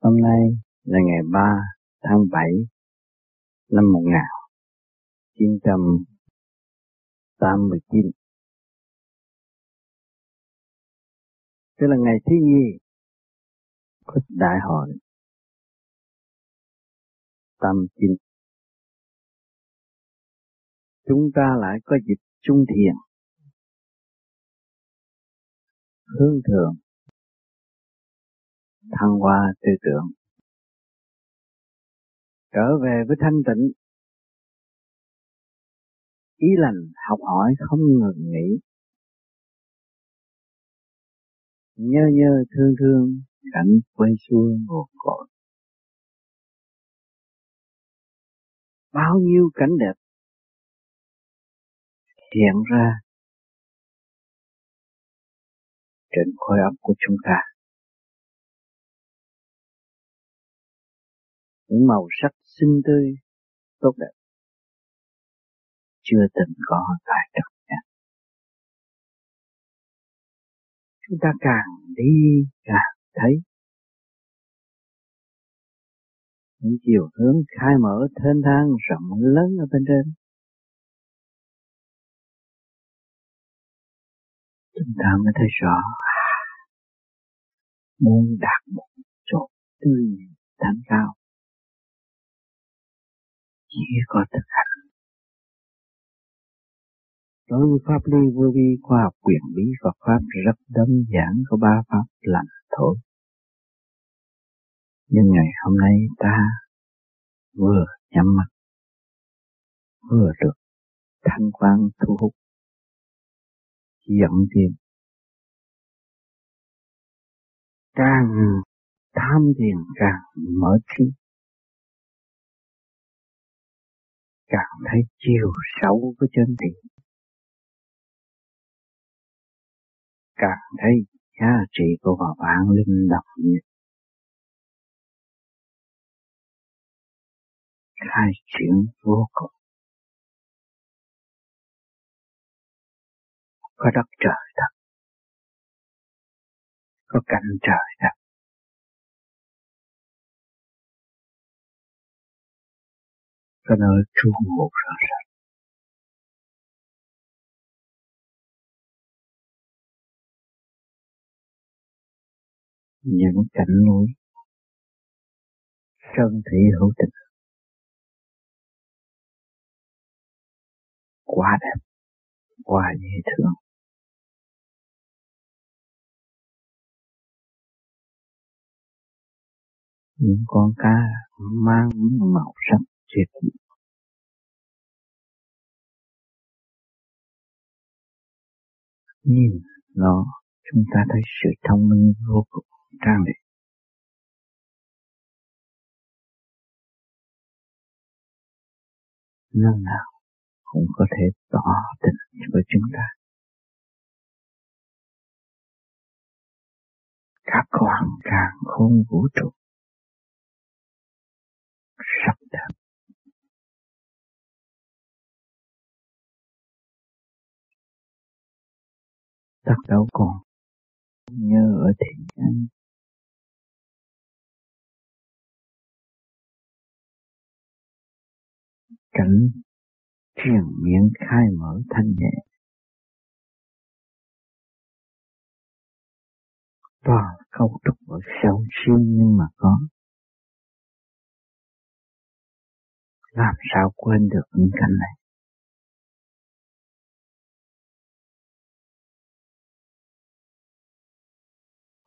Hôm nay là ngày 3 tháng 7 năm 1989. Tức là ngày thứ nhì của đại hội tâm chính. Chúng ta lại có dịp trung thiền hướng thượng thăng hoa tư tưởng. Trở về với thanh tịnh. Ý lành học hỏi không ngừng nghỉ. Nhớ nhớ thương thương cảnh quê xưa ngột cội. Bao nhiêu cảnh đẹp hiện ra trên khối óc của chúng ta. Những màu sắc xinh tươi, tốt đẹp. Chưa từng có tại trần gian chúng ta càng đi càng thấy. Những chiều hướng khai mở thênh thang rộng lớn ở bên trên. Chúng ta mới thấy rõ. Muốn đạt một chỗ tươi thánh cao chỉ có thực hành đối với pháp lý vô vi, khoa học quyền lý Phật pháp rất đơn giản, có ba pháp là thôi. Nhưng ngày hôm nay ta vừa nhắm mắt, vừa được thanh quan thu hút, dẫn tiền càng tham thiền càng mở trí. Càng thấy chiều sâu của chân thiện càng thấy giá trị của hòa bản linh độc nhất. Khai triển vô cùng. Có đất trời thật. Có cảnh trời thật. Cái nơi trú ngụ rõ ràng. những cảnh núi, sơn thị hữu tình. Quá đẹp, quá dễ thương. Những con cá mang màu sắc tuyệt nhìn nó, chúng ta thấy sự thông minh vô cùng trang liệt lần nào cũng có thể tỏ tình với chúng ta. Các khoảng càng không vũ trụ. Sắp đẹp tất đâu còn. Nhớ ở thiện nhân cảnh truyền miệng khai mở thanh nhẹ. Toàn câu trúc ở sâu siêu nhưng mà có. Làm sao quên được những cảnh này?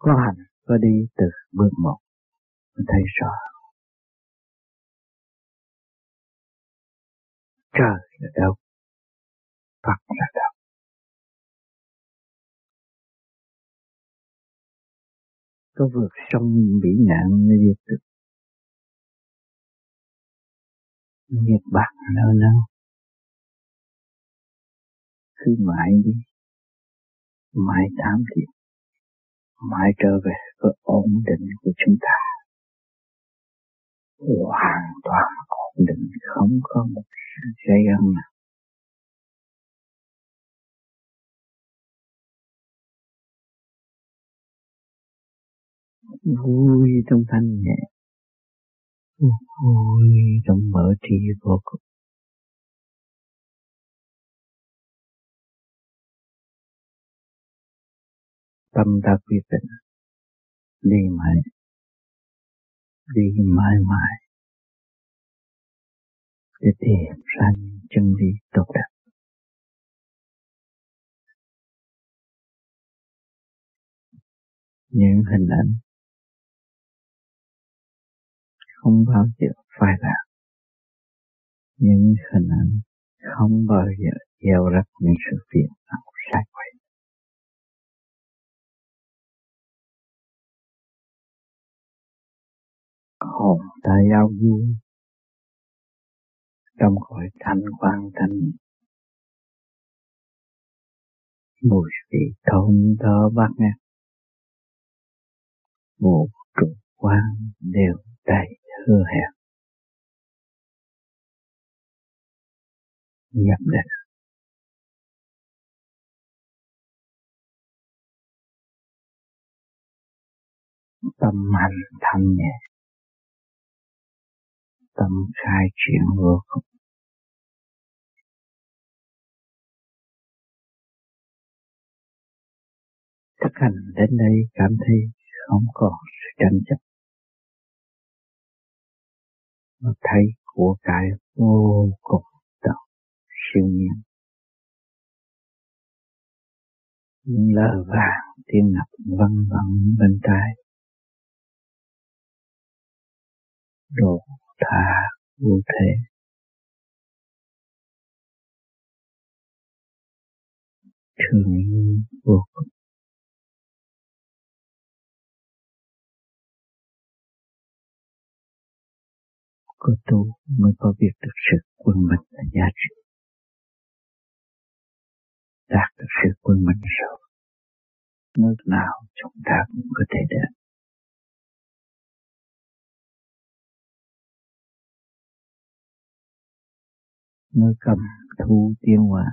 Có hành có đi từ bước một. Mình thấy rõ. Trời là đâu Phật là đâu có vượt sông bị nạn như vậy được. Nghiệp bạc nơi nào cứ mãi đi. Mãi tám thiệt mãi trở về với ổn định của chúng ta. Hoàn toàn ổn định, không có một sự gây gân nào. Vui trong thanh nhẹ, vui trong mở trí vô cùng. Tâm ta quyết định. Đi mãi đi mãi mãi. Để tìm ra những chân lý tốt đẹp. Những hình ảnh không bao giờ phai lạc. Những hình ảnh không bao giờ gieo rắc những sự phiền não sai quay hồn ta giao du. Trong cõi thanh quan thanh mùi vị thơm thơ bát ngát. Vũ trụ quan đều đầy hư hẹn. Nhập định tâm hành thanh nhẹ tâm khai triển vô cùng. Thực hành đến đây cảm thấy không còn sự tranh chấp. Mà thấy của cải vô cùng đạo siêu nhiên. Những lời vàng tiếng ngập văng vẳng bên tai, đồ thà vô thế thương vô cùng có tu mới có việc được sự quân mình là giá trị. Đạt được sự quân mình rồi, nước nào chúng ta cũng có thể đến. Nơi cầm thu tiên hòa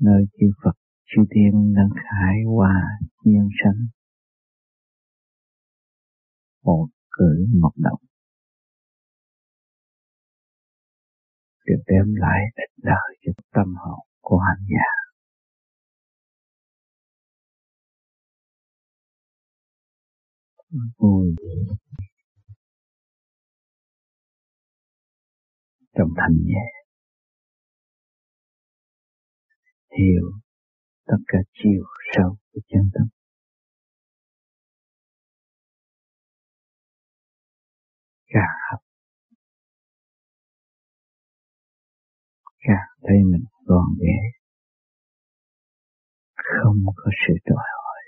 nơi chư Phật, chư tiên đang khải hòa nhân sanh. Một cử một động. Được đem lại ích lợi cho tâm hồn của hành giả. Vui. Trong thanh nhẹ. Hiểu tất cả chiều sâu của chân tâm. Càng học càng thấy mình gọn ghẽ không có sự đòi hỏi.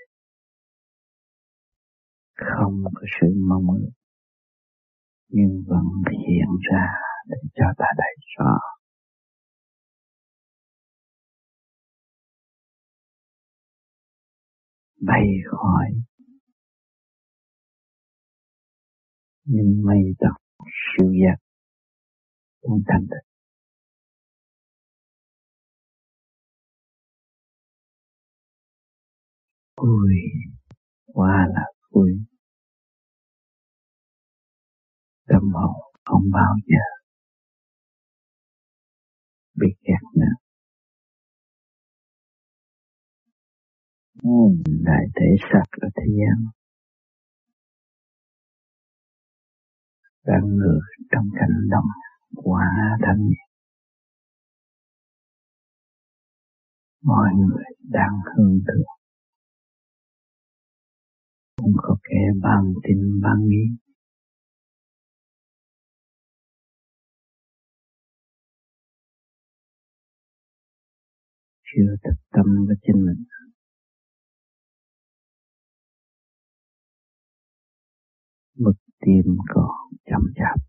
Không có sự mong ước. Nhưng vẫn hiện ra để cho ta thấy rõ. Bay khỏi những mây tóc siêu giác. Trong thanh tịnh vui. Quá là vui. Tâm hồn không bao giờ bị kẹt nữa đại thể sạch ở thế gian. Đang ngự trong cảnh động quá thanh nhẹ mọi người đang hương thượng. Không có kẻ bằng tin bằng nghi chưa thực tâm với chính mình. Bực tim còn chậm chạp.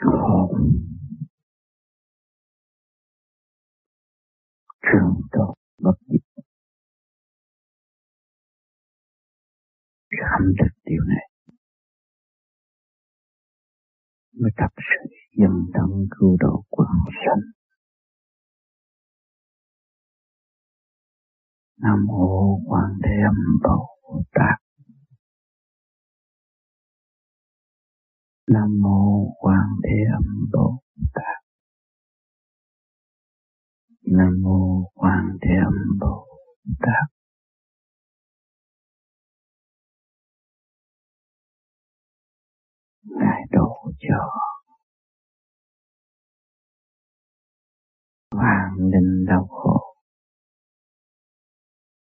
Hồn trường tồn bất diệt. Khâm thực điều này. mới thật sự dân thân cứu độ quảng sanh. Nam mô Quang Thế Âm Bồ Tát. Nam mô Quang Thế Âm Bồ Tát. Nam mô Quang Thế Âm Bồ Tát. Ngài độ cho. Vàng linh đau khổ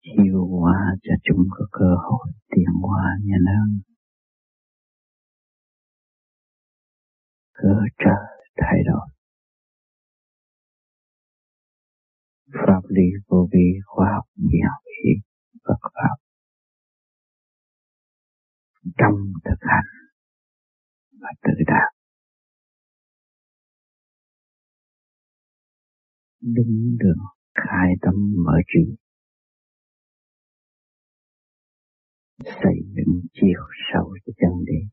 chiều hóa cho chúng có cơ hội tiến hóa nhanh hơn cơ trời thay đổi. Pháp lý vô vi, khoa học diệu lý Phật pháp. Trong thực hành và tự đạt đúng đường khai tâm mở trí. Xây dựng chiều sâu cho chân lý.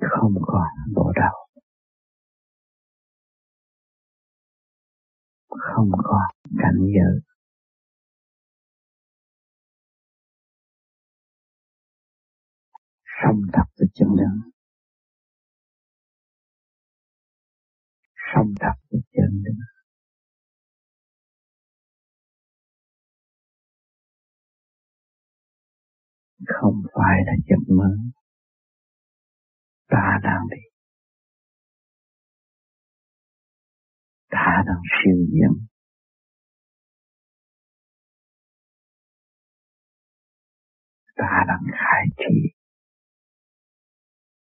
Không còn bộ đầu. Không có cảnh giới. Sống thật với chân lý sống thật với chân lý không phải là giấc mơ. Ta đang đi. Ta đang siêu diễn ta đang khai thị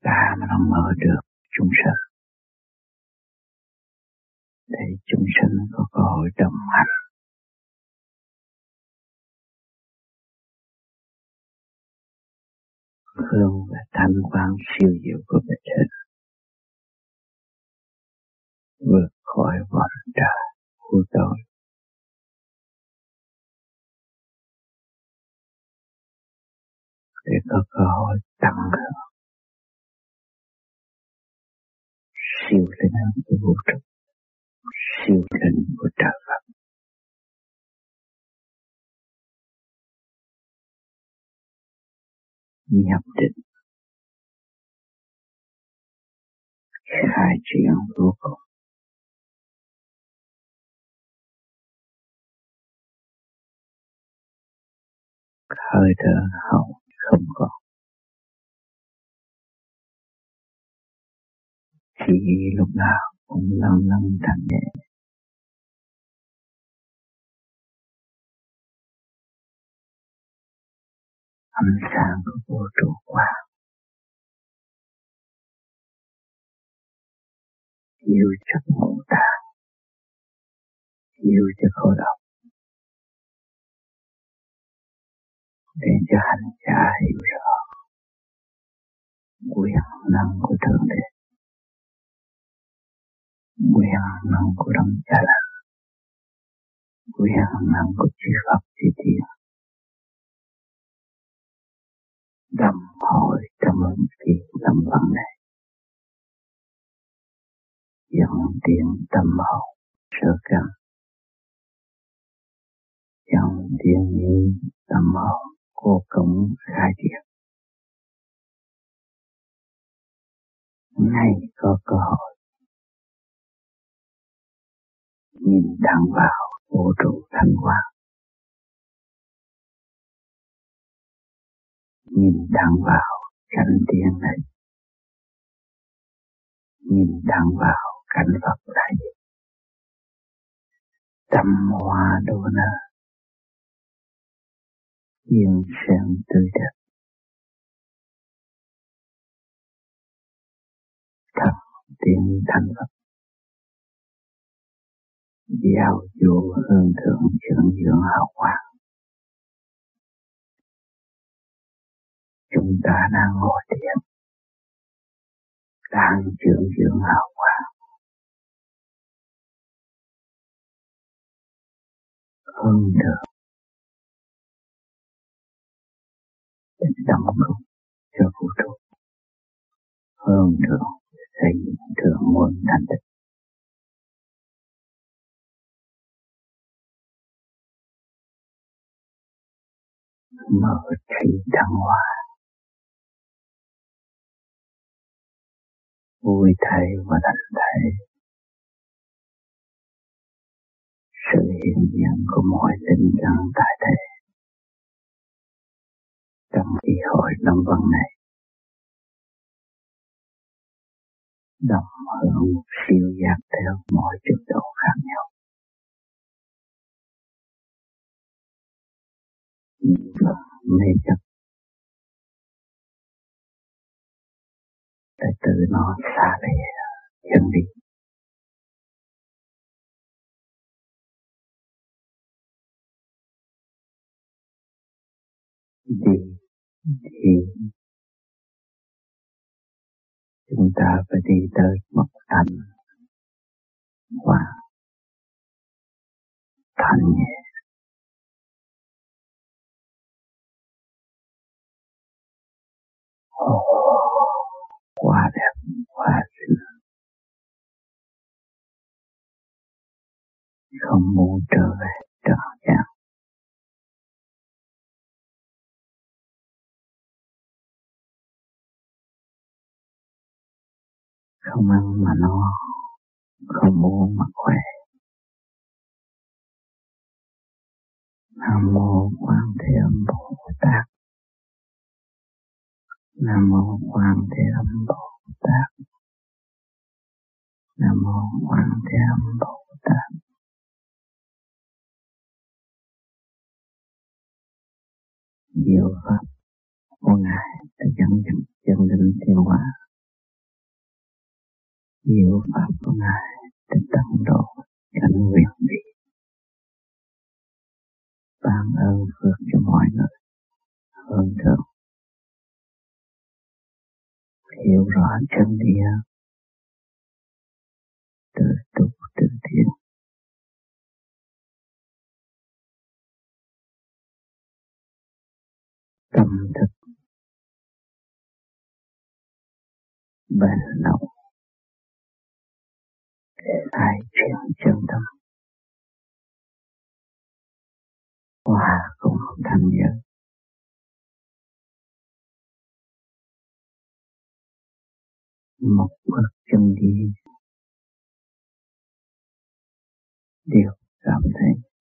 ta mà đang mở được chúng sinh. để chúng sinh có cơ hội đồng hành hướng về thanh quan siêu diệu của bề trên vượt khỏi vòng trời của tôi để có cơ hội tận hưởng siêu linh của vũ trụ, siêu linh của trời Phật. Nhập định. Khai triển vô cùng. Hơi thở hậu không còn chỉ lúc nào cũng lăn lăn thành nhẹ. Ánh sáng của vô trụ qua. Chiếu chất ngũ tạng chiếu cho khổ óc để cho hành giả hiểu rõ quyền năng của thượng đế. Quyền năng của đấng cha lành quyền năng của chư Phật chư Thiên. Đầm hội trong ứng kỳ tâm văn này. Dẫn tiến tâm hồn sơ căn. Dẫn tiến như tâm hồn cô cống khai triển Nay có cơ hội. Nhìn thẳng vào vũ trụ thanh quang nhìn thẳng vào cảnh tiên này. Nhìn thẳng vào cảnh Phật này, tâm hoa đô nơ yên sáng tươi đẹp. Thật tiếng thành Phật. Giao dụ hương thượng trưởng dưỡng hào quang chúng ta đang ngồi thiền. Đang trưởng dưỡng hào quang hương thượng. Để đồng công cho vũ trụ hơn thượng xây dựng thượng nguồn thành tựu mở trí thăng hoa. Vui thay và thành thay. Sự hiện diện của mọi tình trạng tại thế trong kỳ hội Long Văn này. Đồng hưởng siêu giác theo mọi trình độ khác nhau. Những phần mê chấp. Để tự nó xa lìa, chân đi đi thì chúng ta phải đi tới một thành và thành nhẹ. Oh, quá đẹp quá xưa không muốn trở về trở dạng không ăn mà no, không muốn mà khỏe. Nam mô quan thế âm bồ tát. Nam mô quan thế âm bồ tát. Nam mô quan thế âm bồ tát. Diệu pháp của ngài đã dẫn dẫn chân linh thiên hóa diệu pháp của ngài để tận độ cảnh nguyện vị ban ơn phước cho mọi người. Hơn thượng hiểu rõ chân địa. Tự tu tự thiện tâm thức. Bền lâu hai chuyển chân tâm hòa cùng thanh giới một bước chân đi đều cảm thấy.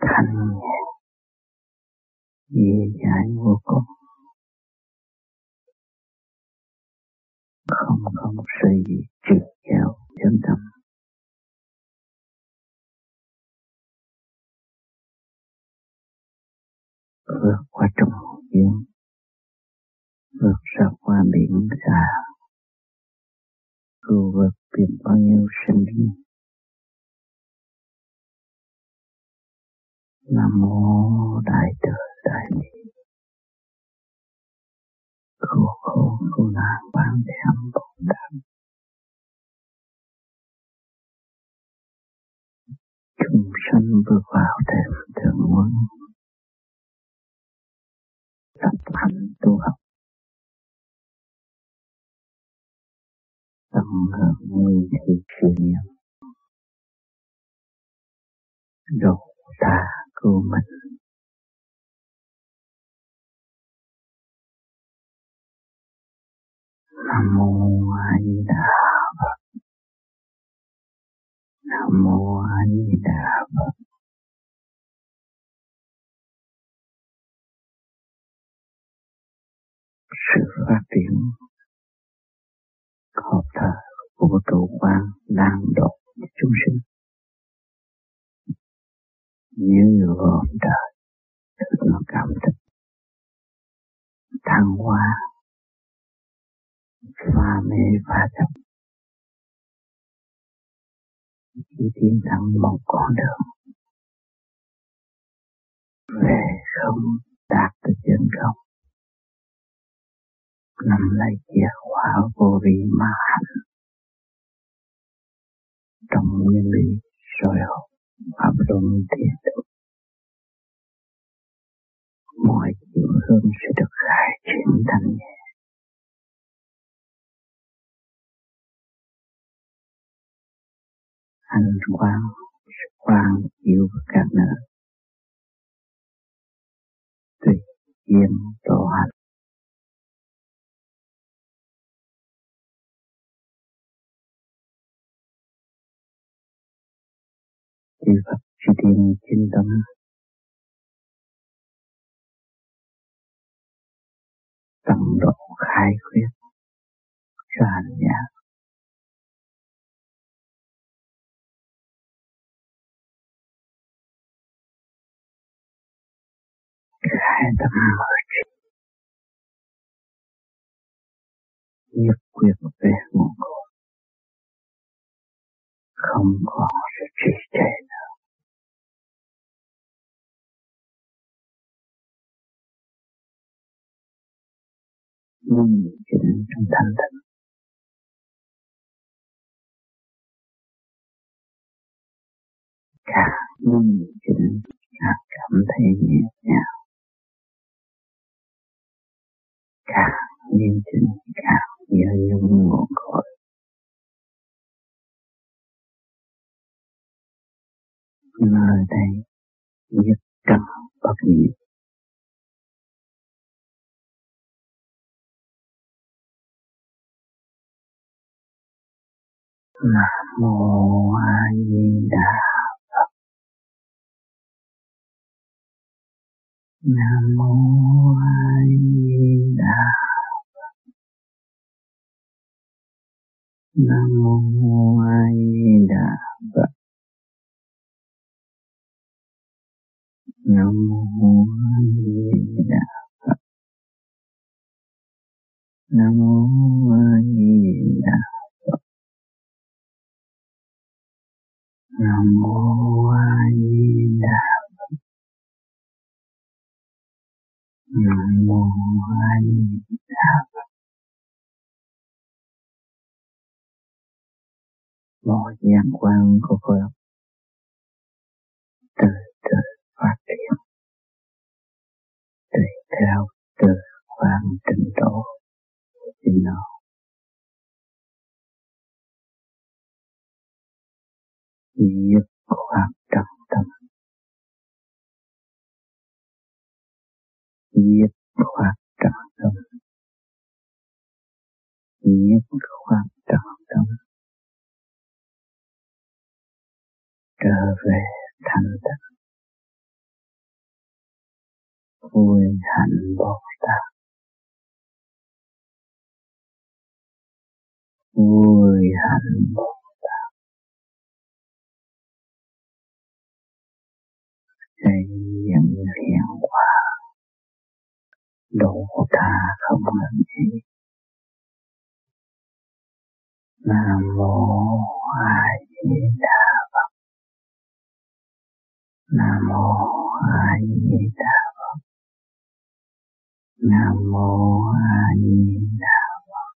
Thanh nhẹ. Dễ dãi vô cùng. Không không một sự gì trượt vào chân tâm vượt qua trùng dương vượt ra qua biển xa. Cứu vượt biển bao nhiêu sinh linh? Nam mô đại từ đại bi khổ khổ khổ nạn, quan thế bồ tát chúng sanh bước vào thêm thượng quân tập hành tu học. Tâm hợp nguyên thị sự niệm. Độ ta cứu mình. Nam mô a di đà phật. Nam mô a di đà phật. Sự phát triển hợp thờ của trụ quan đang độ chúng sinh. Như gồm trời nó cảm thức thăng hoa pha mê pha chấp chỉ tiến thẳng một con đường về không đạt được chân không nằm lấy chìa khóa vô vi ma hành trong nguyên lý soi học pháp luân thiền định mọi chiều hướng sẽ được khai triển thành. nhẹ. Anh quang quang chiếu các nơi. Tùy nhiên độ hành. chư Phật, chư Thiên chính tâm tầm độ khai khuyết cho hành giả nhất quyết về nguồn cội không còn sự trì trệ nữa nhìn chính trong thanh tịnh. Càng nhìn chính càng cảm thấy nhẹ nhàng càng nhìn chỉnh càng nhớ nhung nguồn cội. Nơi đây nhất tâm bất diệt Nam mô A Di Đà Nam mô A Di Đà Phật. Nam mô A Di Đà Phật. Nam mô A Di Đà Phật. Nam mô A Di Đà Nam mô A Di Đà Nam mô A Di Đà Phật. Mọi giác quan của Phật từ từ phát triển tùy theo từ quan trình độ trình độ dứt hoạt động tâm dứt khoát trầm tâm. Dứt khoát trầm tâm. Trở về thanh tịnh vui hạnh bồ tát. Vui hạnh bồ Tát. Dựng độ ta không ngừng nghỉ nam mô a di đà phật. Nam mô a di đà phật. Nam mô a di đà phật.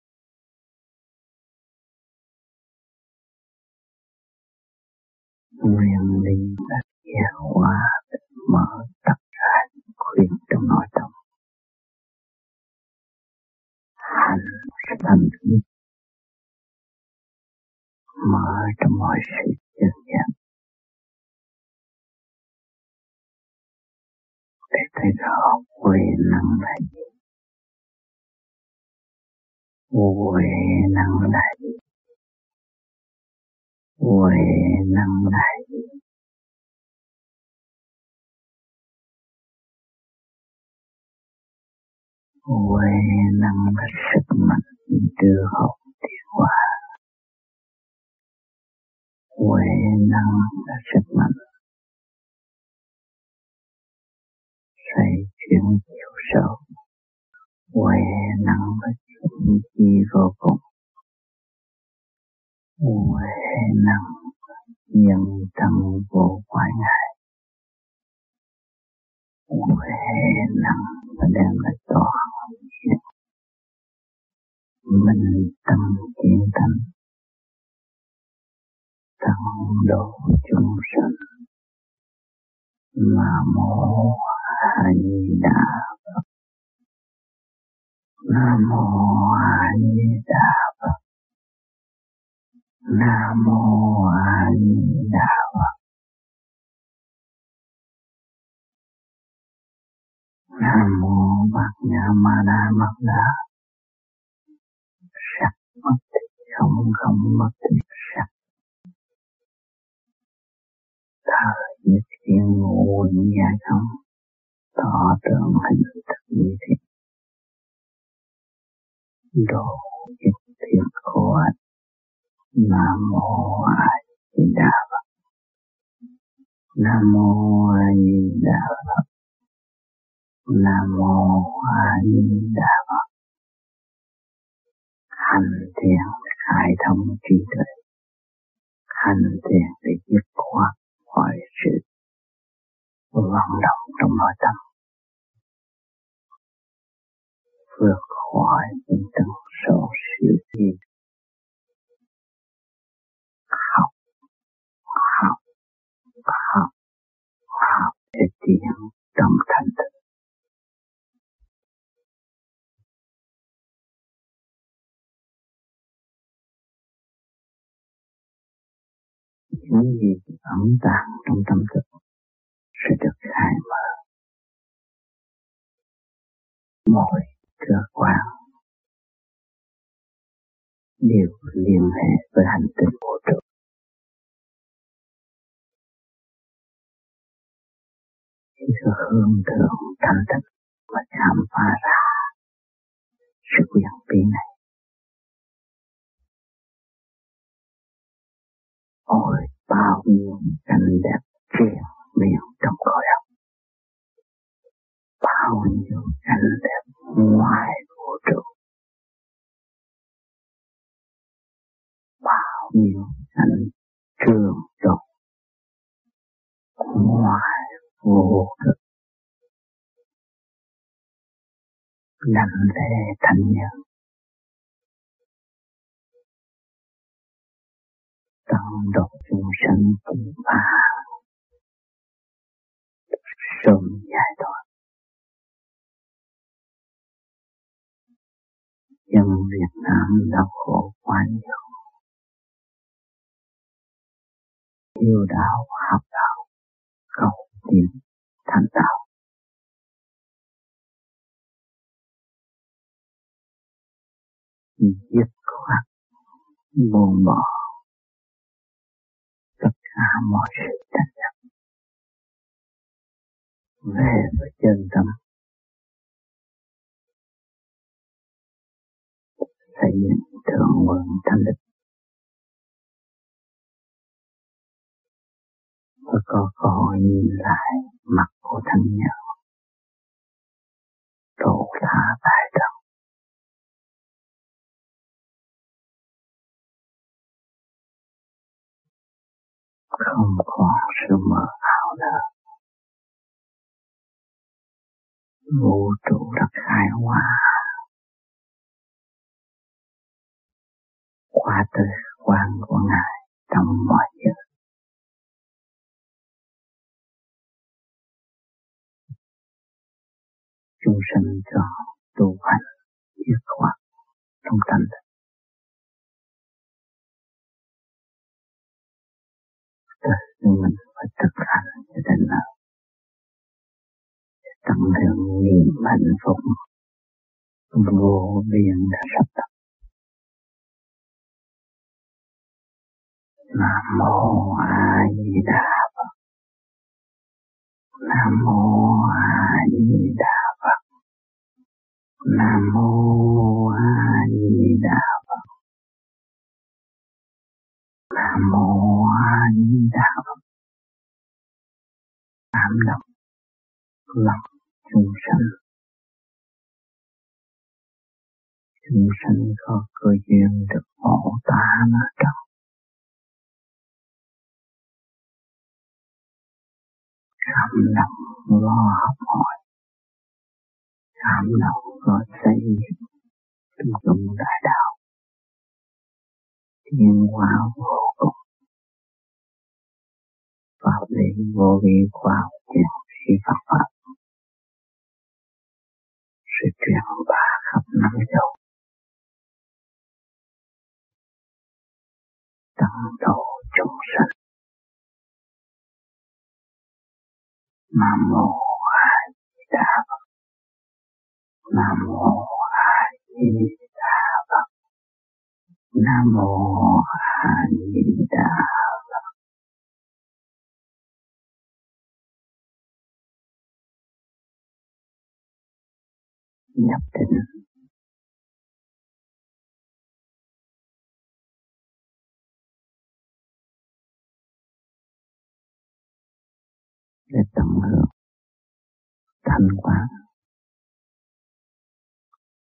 Nguyện linh tất hiện hóa, mở tất cả khuyên trong nội tâm hành sẽ thành thiết mở trong mọi sự chân giác để thấy rõ quyền năng là gì huệ năng là gì huệ năng là gì huệ năng là sức mạnh, đưa học tiến hóa. Huệ năng là sức mạnh. Xây chuyển chiều sâu. Huệ năng là chuyển chi vô cùng. Huệ năng nhân tâm vô quái ngại huệ năng và đem lại toàn mình tâm kiến thành tăng độ chúng sinh mà mô a di đà phật nam mô a di đà phật. Nam mô a di đà phật. Nam mô bát nhã ma đa mật đa. Sắc mất không không mất sắc thở nhất thiên ngôn giải không tỏ tượng hình thức như thế. Đồ nhất thiên khổ hạnh nam mô a di đà phật. Nam mô a di đà phật nam mô a di đà phật. Hành thiền khai thông trí tuệ. Hành thiền để dứt khoát mọi sự vận động trong nội tâm. Vượt khỏi những tầng sâu siêu nhiên học học học học để tiến trong thành những gì ẩn tàng trong tâm thức sẽ được khai mở. Mọi cơ quan đều liên hệ với hành tinh vũ trụ. Chỉ có hương thượng thanh tịnh và khám phá ra sự quyền bí này. Ôi bao nhiêu cảnh đẹp truyền miệng trong cõi óc bao nhiêu cảnh đẹp ngoài vũ trụ. Bao nhiêu cảnh trường tồn ngoài vô cực lặng lẽ thanh nhẫn tăng độ chúng sanh cùng phá sớm giải thoát. Dân Việt Nam đau khổ quá nhiều. Yêu đạo, học đạo, cầu tiến, thành đạo. Giết khoát buồn bỏ xa mọi sự tranh chấp về với chân tâm xây dựng thượng nguồn thanh lịch. Và có cơ hội nhìn lại mặt của thanh nhau, độ tha tại tâm không còn sự mơ ảo nữa vũ trụ đã khai hóa qua từ quan của ngài, trong mọi giờ chúng sinh cho tu hành dứt khoát, trong tâm thức. Nhưng mình phải thực hành cho đến nào. Tâm hưởng niềm hạnh phúc, vô biên đã sắp tập Nam mô A Di Đà Phật. Nam mô A Di Đà Phật. Nam mô A Di Đà Phật. Nam mô A Di Đà Phật Cảm động lòng chúng sanh chúng sanh có cơ duyên được hộ ta mà trong cảm động lo học hỏi cảm động lo xây dựng trung tâm đại đạo thiên hóa vô cùng. Pháp lý vô vi khoa học tiền pháp pháp. Sự truyền bá khắp năm châu. Tăng độ chúng sanh. Nam mô a di đà phật. Nam mô a di đà nam mô a di đà phật nhập định. Để tận hưởng thanh quan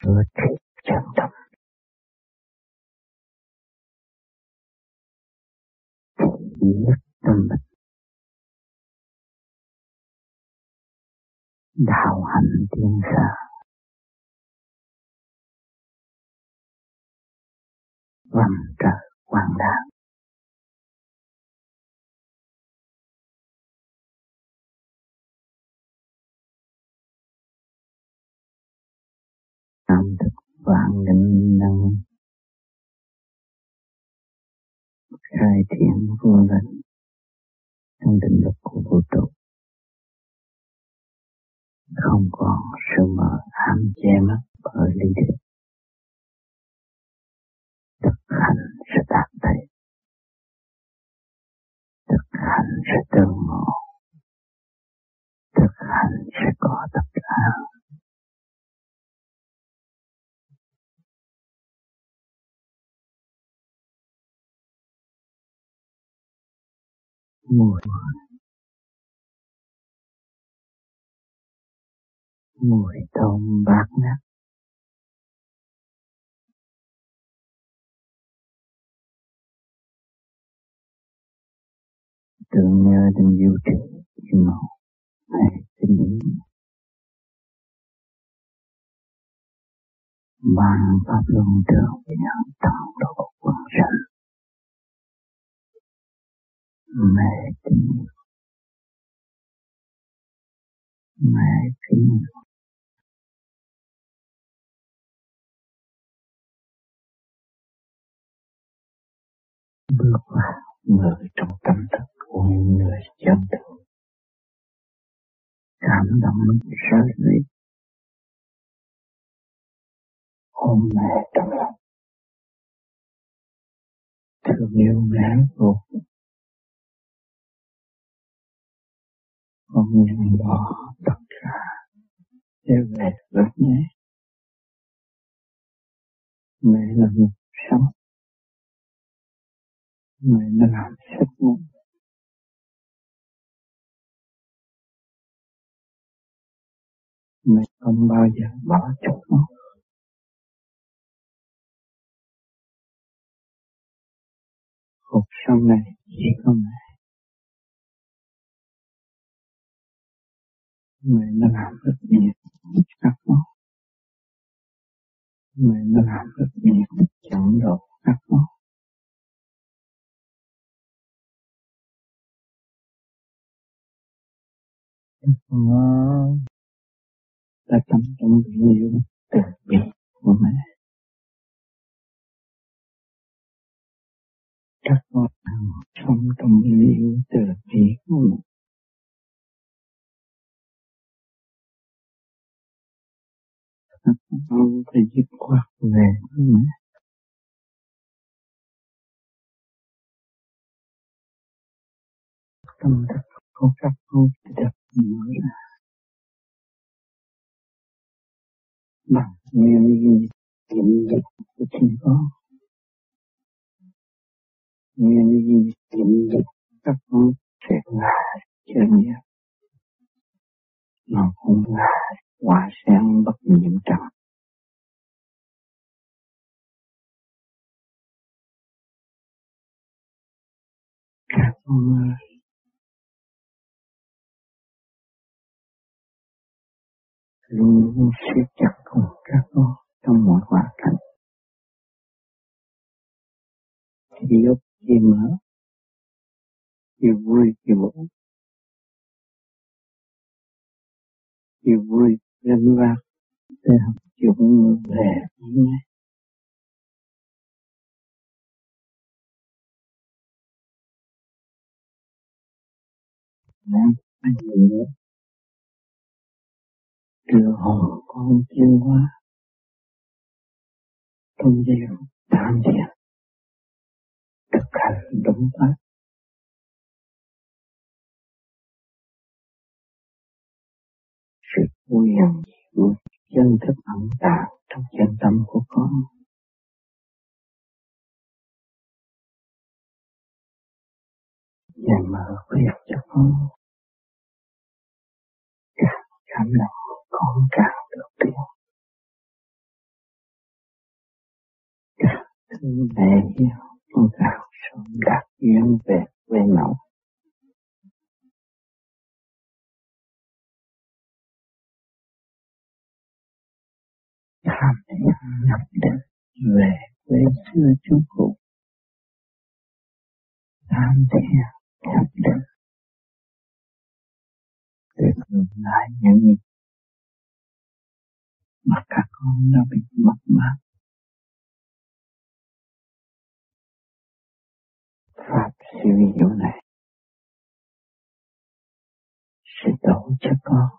rửa triệt chân tâm. Nhất trong mình đạo hạnh tiên xa vầng trời quang đàng tam thực vạn linh năng. Khai triển vô linh trong định luật của vũ trụ. Không còn sự mờ ám che mắt bởi lý thuyết. Thực hành sẽ đạt thấy thực hành sẽ tương ngộ. Thực hành sẽ có tất cả. Mùi mùi thơm bát ngát. Tưởng nhớ đến vũ trụ kim màu. Hay tinh lý mang pháp luân trường nhận toàn độ quần sanh mẹ kính mẹ kính bước vào người trong tâm thức của những người chết thực cảm động rơi lệ ôm mẹ trong lòng. Thương yêu mẹ vô con nhận bỏ tất cả để về với mẹ mẹ là một sống mẹ đã làm sức mong mẹ không bao giờ bỏ chút nó cuộc sống này chỉ có mẹ mẹ đã làm rất nhiều. Các nó mẹ đã làm rất nhiều. Chẳng độ các nó nó đã chăm trong tình yêu từ bi của mẹ. Các con sống trong tình yêu từ bi của mẹ. Các phải dứt khoát về mẹ tâm thức không các con được mở ra bằng nguyên lý kiểm định của chính con nguyên lý kiểm định các con sẽ là chân nhé nó không là hoa sen bất nhiễm trần các con luôn luôn siết chặt cùng các con trong mọi hoàn cảnh. Khi ốc khi mở, khi vui khi buồn khi vui lên ra để học chung về nhé Nam anh nữa. Đưa hồn con tiến hóa trong giây phút tam thiền thực hành đúng pháp sự vui hằng diệu chân thức ẩn tàng trong chân tâm của con. Và mở khuyết cho con. Càng cảm động, con càng được tiếng càng thương mẹ yêu con càng sớm đạt duyên về quê mẫu. Tham nhập định về quê xưa chú cụ tham thiền nhập định để ngừng lại những gì mà các con đã bị mất mát pháp siêu diệu này sẽ đổ cho con.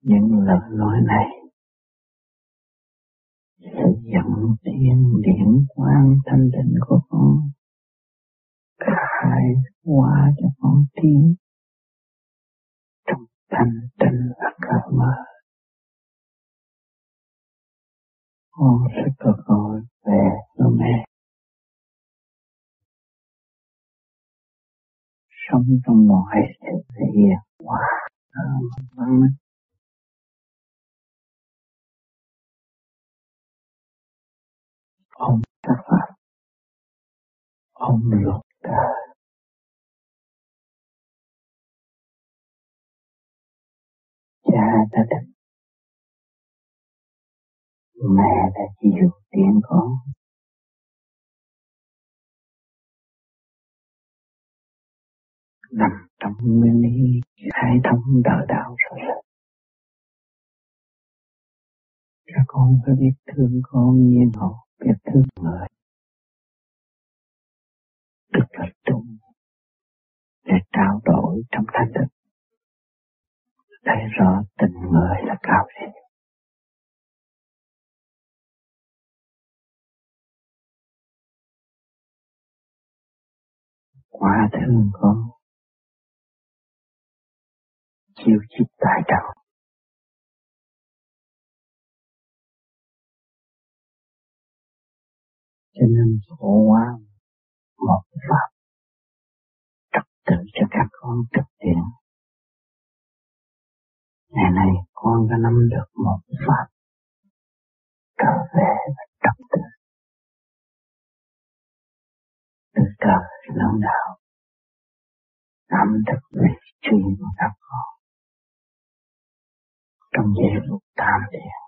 Những lời nói này sự dẫn thiên điển quang thanh định của con. Khai hóa cho con tiến. Trong thanh tịnh và cả mơ con sẽ cơ gọi về với mẹ. Sống trong mọi sự hiền hòa văn minh ông các pháp ông luật trời cha đã định mẹ đã chịu tiếng con. Nằm trong nguyên lý khai thông đạo đạo rồi. Các con phải biết thương con nhiên hậu biết thương người tức là chung để trao đổi trong thanh thức thấy rõ tình người là cao siêu quá thương con. Chiêu chích tại đầu hộ hóa, một pháp. Trật tự cho các con thực hiện. Ngày nay, con đã nắm được một pháp. Trở về và trật tự. Từ trời lớn đạo. Nắm được vị trí của các con. Trong giây phút tam thiền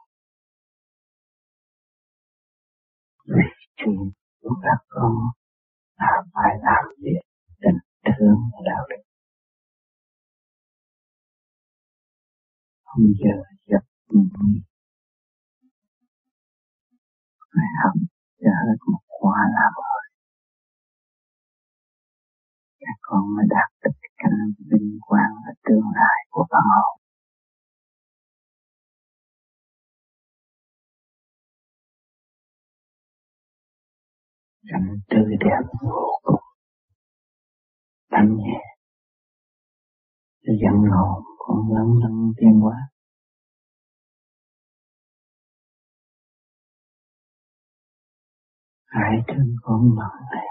vị trí của các con là phải làm việc tình thương và đạo đức. Không giờ giấc nghỉ. Phải học cho hết một khóa làm rồi các con mới đạt được cảnh vinh quang và tương lai của bản hồn cảnh tươi đẹp vô cùng. Thanh nhẹ. Để dẫn hồn con lắng lắng tiên quá hãy thương con nặng này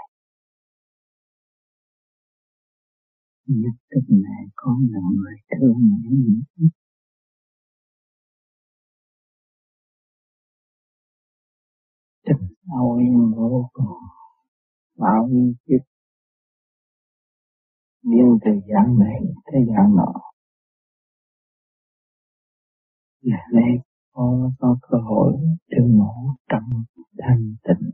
nhất định mẹ con là người thương mẹ nhiều yên vô cùng bao yên chức biến từ dạng này tới dạng nọ. Ngày nay có có cơ hội được ngủ trong thanh tịnh.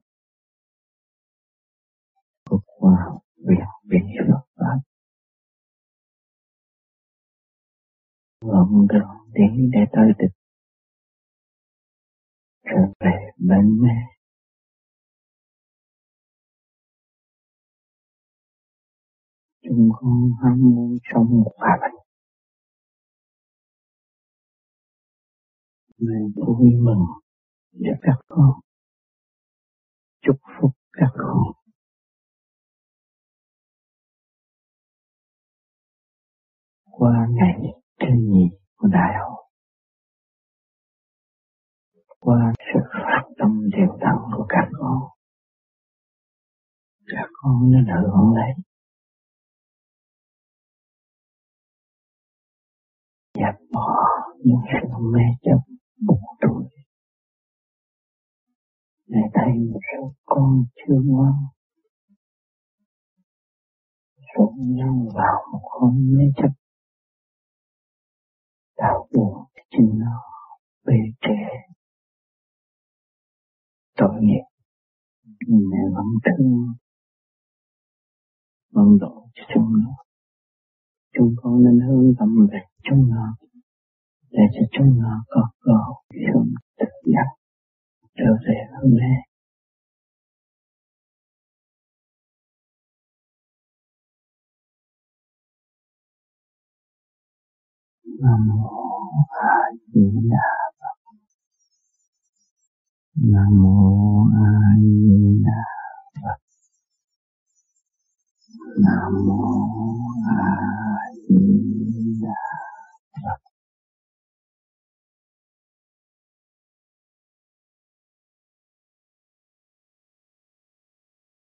Của khoa học viện bị Phật pháp vận đường đi để tới được. Trở về bên mẹ. Chúng con ham muốn sống hòa bình nên vui mừng. Cho các con. Chúc phúc các con. Qua ngày thứ nhì của đại hội, qua sự phát tâm đều đặn của các con các con nên hưởng lấy mẹ sự chấp buồn tuổi. Mẹ thấy một số con chưa ngoan sống nhau vào một hôm mê chấp. Đau buồn chính nó bề trẻ tội nghiệp. Mẹ vẫn thương. Vẫn độ cho chúng nó. Chúng con nên hướng tâm về chúng nó để cho chúng nó có cơ hội sống tự giác trở về hướng mẹ. Nam mô A Di Đà Phật. Nam mô A Di Đà Phật. Nam mô A Di Đà